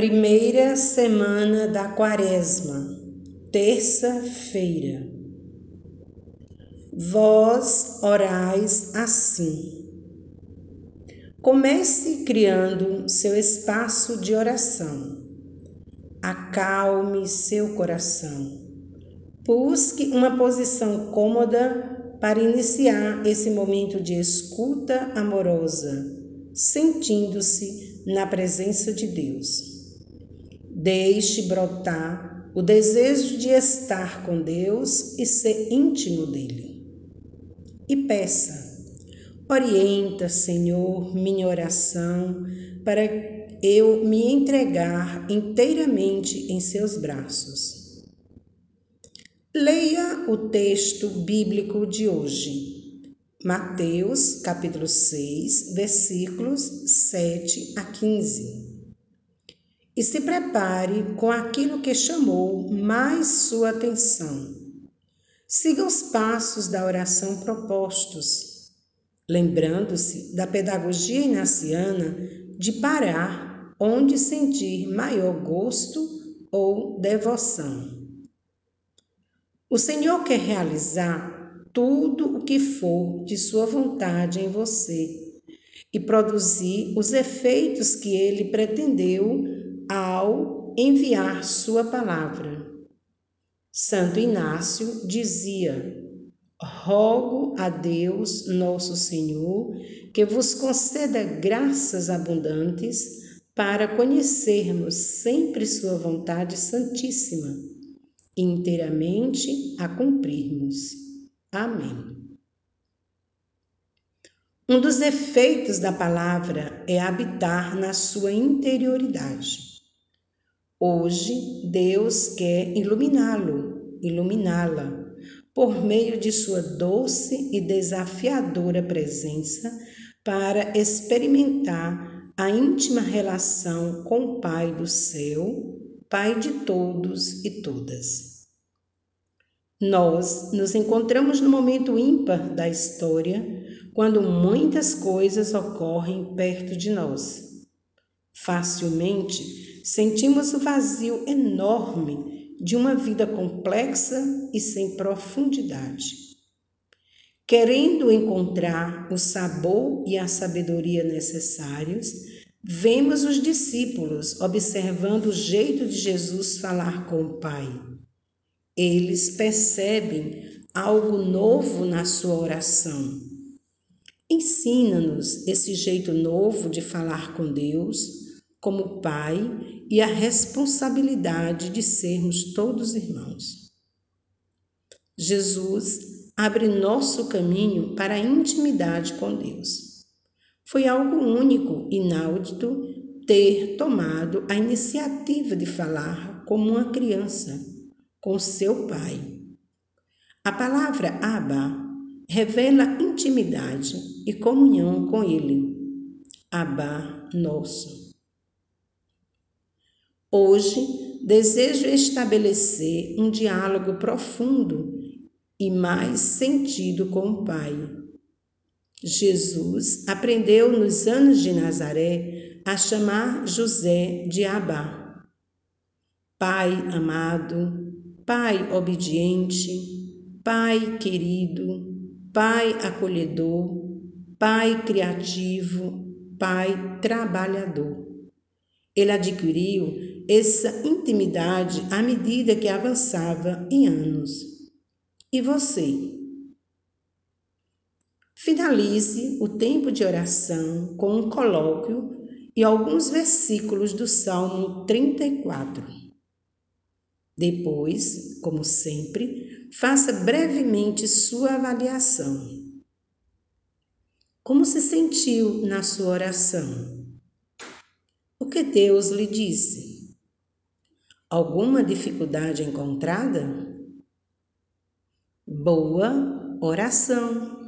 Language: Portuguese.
Primeira semana da Quaresma, terça-feira. Vós orais assim. Comece criando seu espaço de oração. Acalme seu coração. Busque uma posição cômoda para iniciar esse momento de escuta amorosa, sentindo-se na presença de Deus. Deixe brotar o desejo de estar com Deus e ser íntimo dele. E peça: Orienta, Senhor, minha oração para eu me entregar inteiramente em seus braços. Leia o texto bíblico de hoje. Mateus, capítulo 6, versículos 7 a 15 e se prepare com aquilo que chamou mais sua atenção. Siga os passos da oração propostos, lembrando-se da pedagogia inaciana de parar onde sentir maior gosto ou devoção. O Senhor quer realizar tudo o que for de sua vontade em você e produzir os efeitos que ele pretendeu ao enviar sua palavra. Santo Inácio dizia: Rogo a Deus, nosso Senhor, que vos conceda graças abundantes para conhecermos sempre Sua vontade santíssima inteiramente a cumprirmos. Amém. Um dos efeitos da palavra é habitar na sua interioridade. Hoje, Deus quer iluminá-lo, iluminá-la, por meio de sua doce e desafiadora presença, para experimentar a íntima relação com o Pai do céu, Pai de todos e todas. Nós nos encontramos no momento ímpar da história, quando muitas coisas ocorrem perto de nós. Facilmente sentimos o vazio enorme de uma vida complexa e sem profundidade. Querendo encontrar o sabor e a sabedoria necessários, vemos os discípulos observando o jeito de Jesus falar com o Pai. Eles percebem algo novo na sua oração. Ensina-nos esse jeito novo de falar com Deus como Pai e a responsabilidade de sermos todos irmãos. Jesus abre nosso caminho para a intimidade com Deus. Foi algo único, inaudito, ter tomado a iniciativa de falar como uma criança com seu pai. A palavra Abba revela intimidade e comunhão com ele. Abba, nosso. Hoje, desejo estabelecer um diálogo profundo e mais sentido com o Pai. Jesus aprendeu nos anos de Nazaré a chamar José de Abá. Pai amado, Pai obediente, Pai querido, Pai acolhedor, Pai criativo, Pai trabalhador. Ele adquiriu essa intimidade à medida que avançava em anos. E você? Finalize o tempo de oração com um colóquio e alguns versículos do Salmo 34. Depois, como sempre, faça brevemente sua avaliação. Como se sentiu na sua oração? O que Deus lhe disse? Alguma dificuldade encontrada? Boa oração!